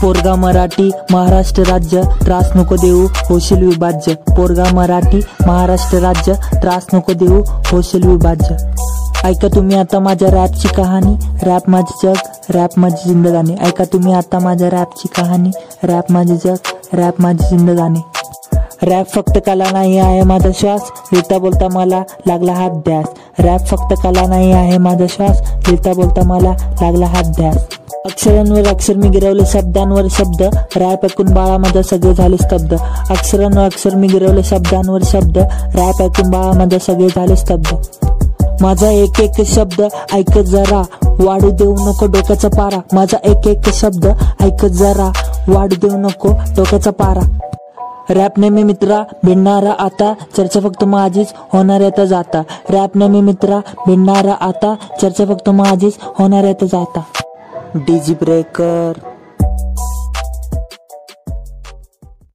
पोरगा मराठी महाराष्ट्र राज्य त्रास नको देऊ होशील विभाज्य. पोरगा मराठी महाराष्ट्र राज्य त्रास नको देऊ होशील विभाज्य. ऐका तुम्ही आता माझ्या रॅपची कहाणी रॅप माझे जग रॅप माझी जिंदगानी ऐका तुम्ही आता माझ्या रॅपची कहाणी रॅप माझे जग रॅप माझी जिंदगानी रॅप फक्त कला नाही आहे माझा श्वास लिहिता बोलता मला लागला हात ध्यास रॅप फक्त कला नाही आहे माझा श्वास लिहिता बोलता मला लागला हात ध्यास अक्षरांवर अक्षर मी गिरवले शब्दांवर शब्द. रॅप ऐकून बाळा माझा सगळे झाले स्तब्ध. अक्षरांवर अक्षर मी गिरवले शब्दांवर शब्द. राय ऐकून बाळा माझा सगळे झाले स्तब्ध. माझा एक एक शब्द ऐकत जरा. वाढू देऊ नको डोक्याचा पारा. माझा एक एक शब्द ऐकत जरा. वाढू देऊ नको डोक्याचा पारा. रॅप नेहमी मित्रा भिडणारा आता. चर्चा फक्त माझीच होणार आता जाता. रॅप नेहमी मित्रा भिडणारा आता. चर्चा फक्त माझीच होणार आता जाता. Digibreaker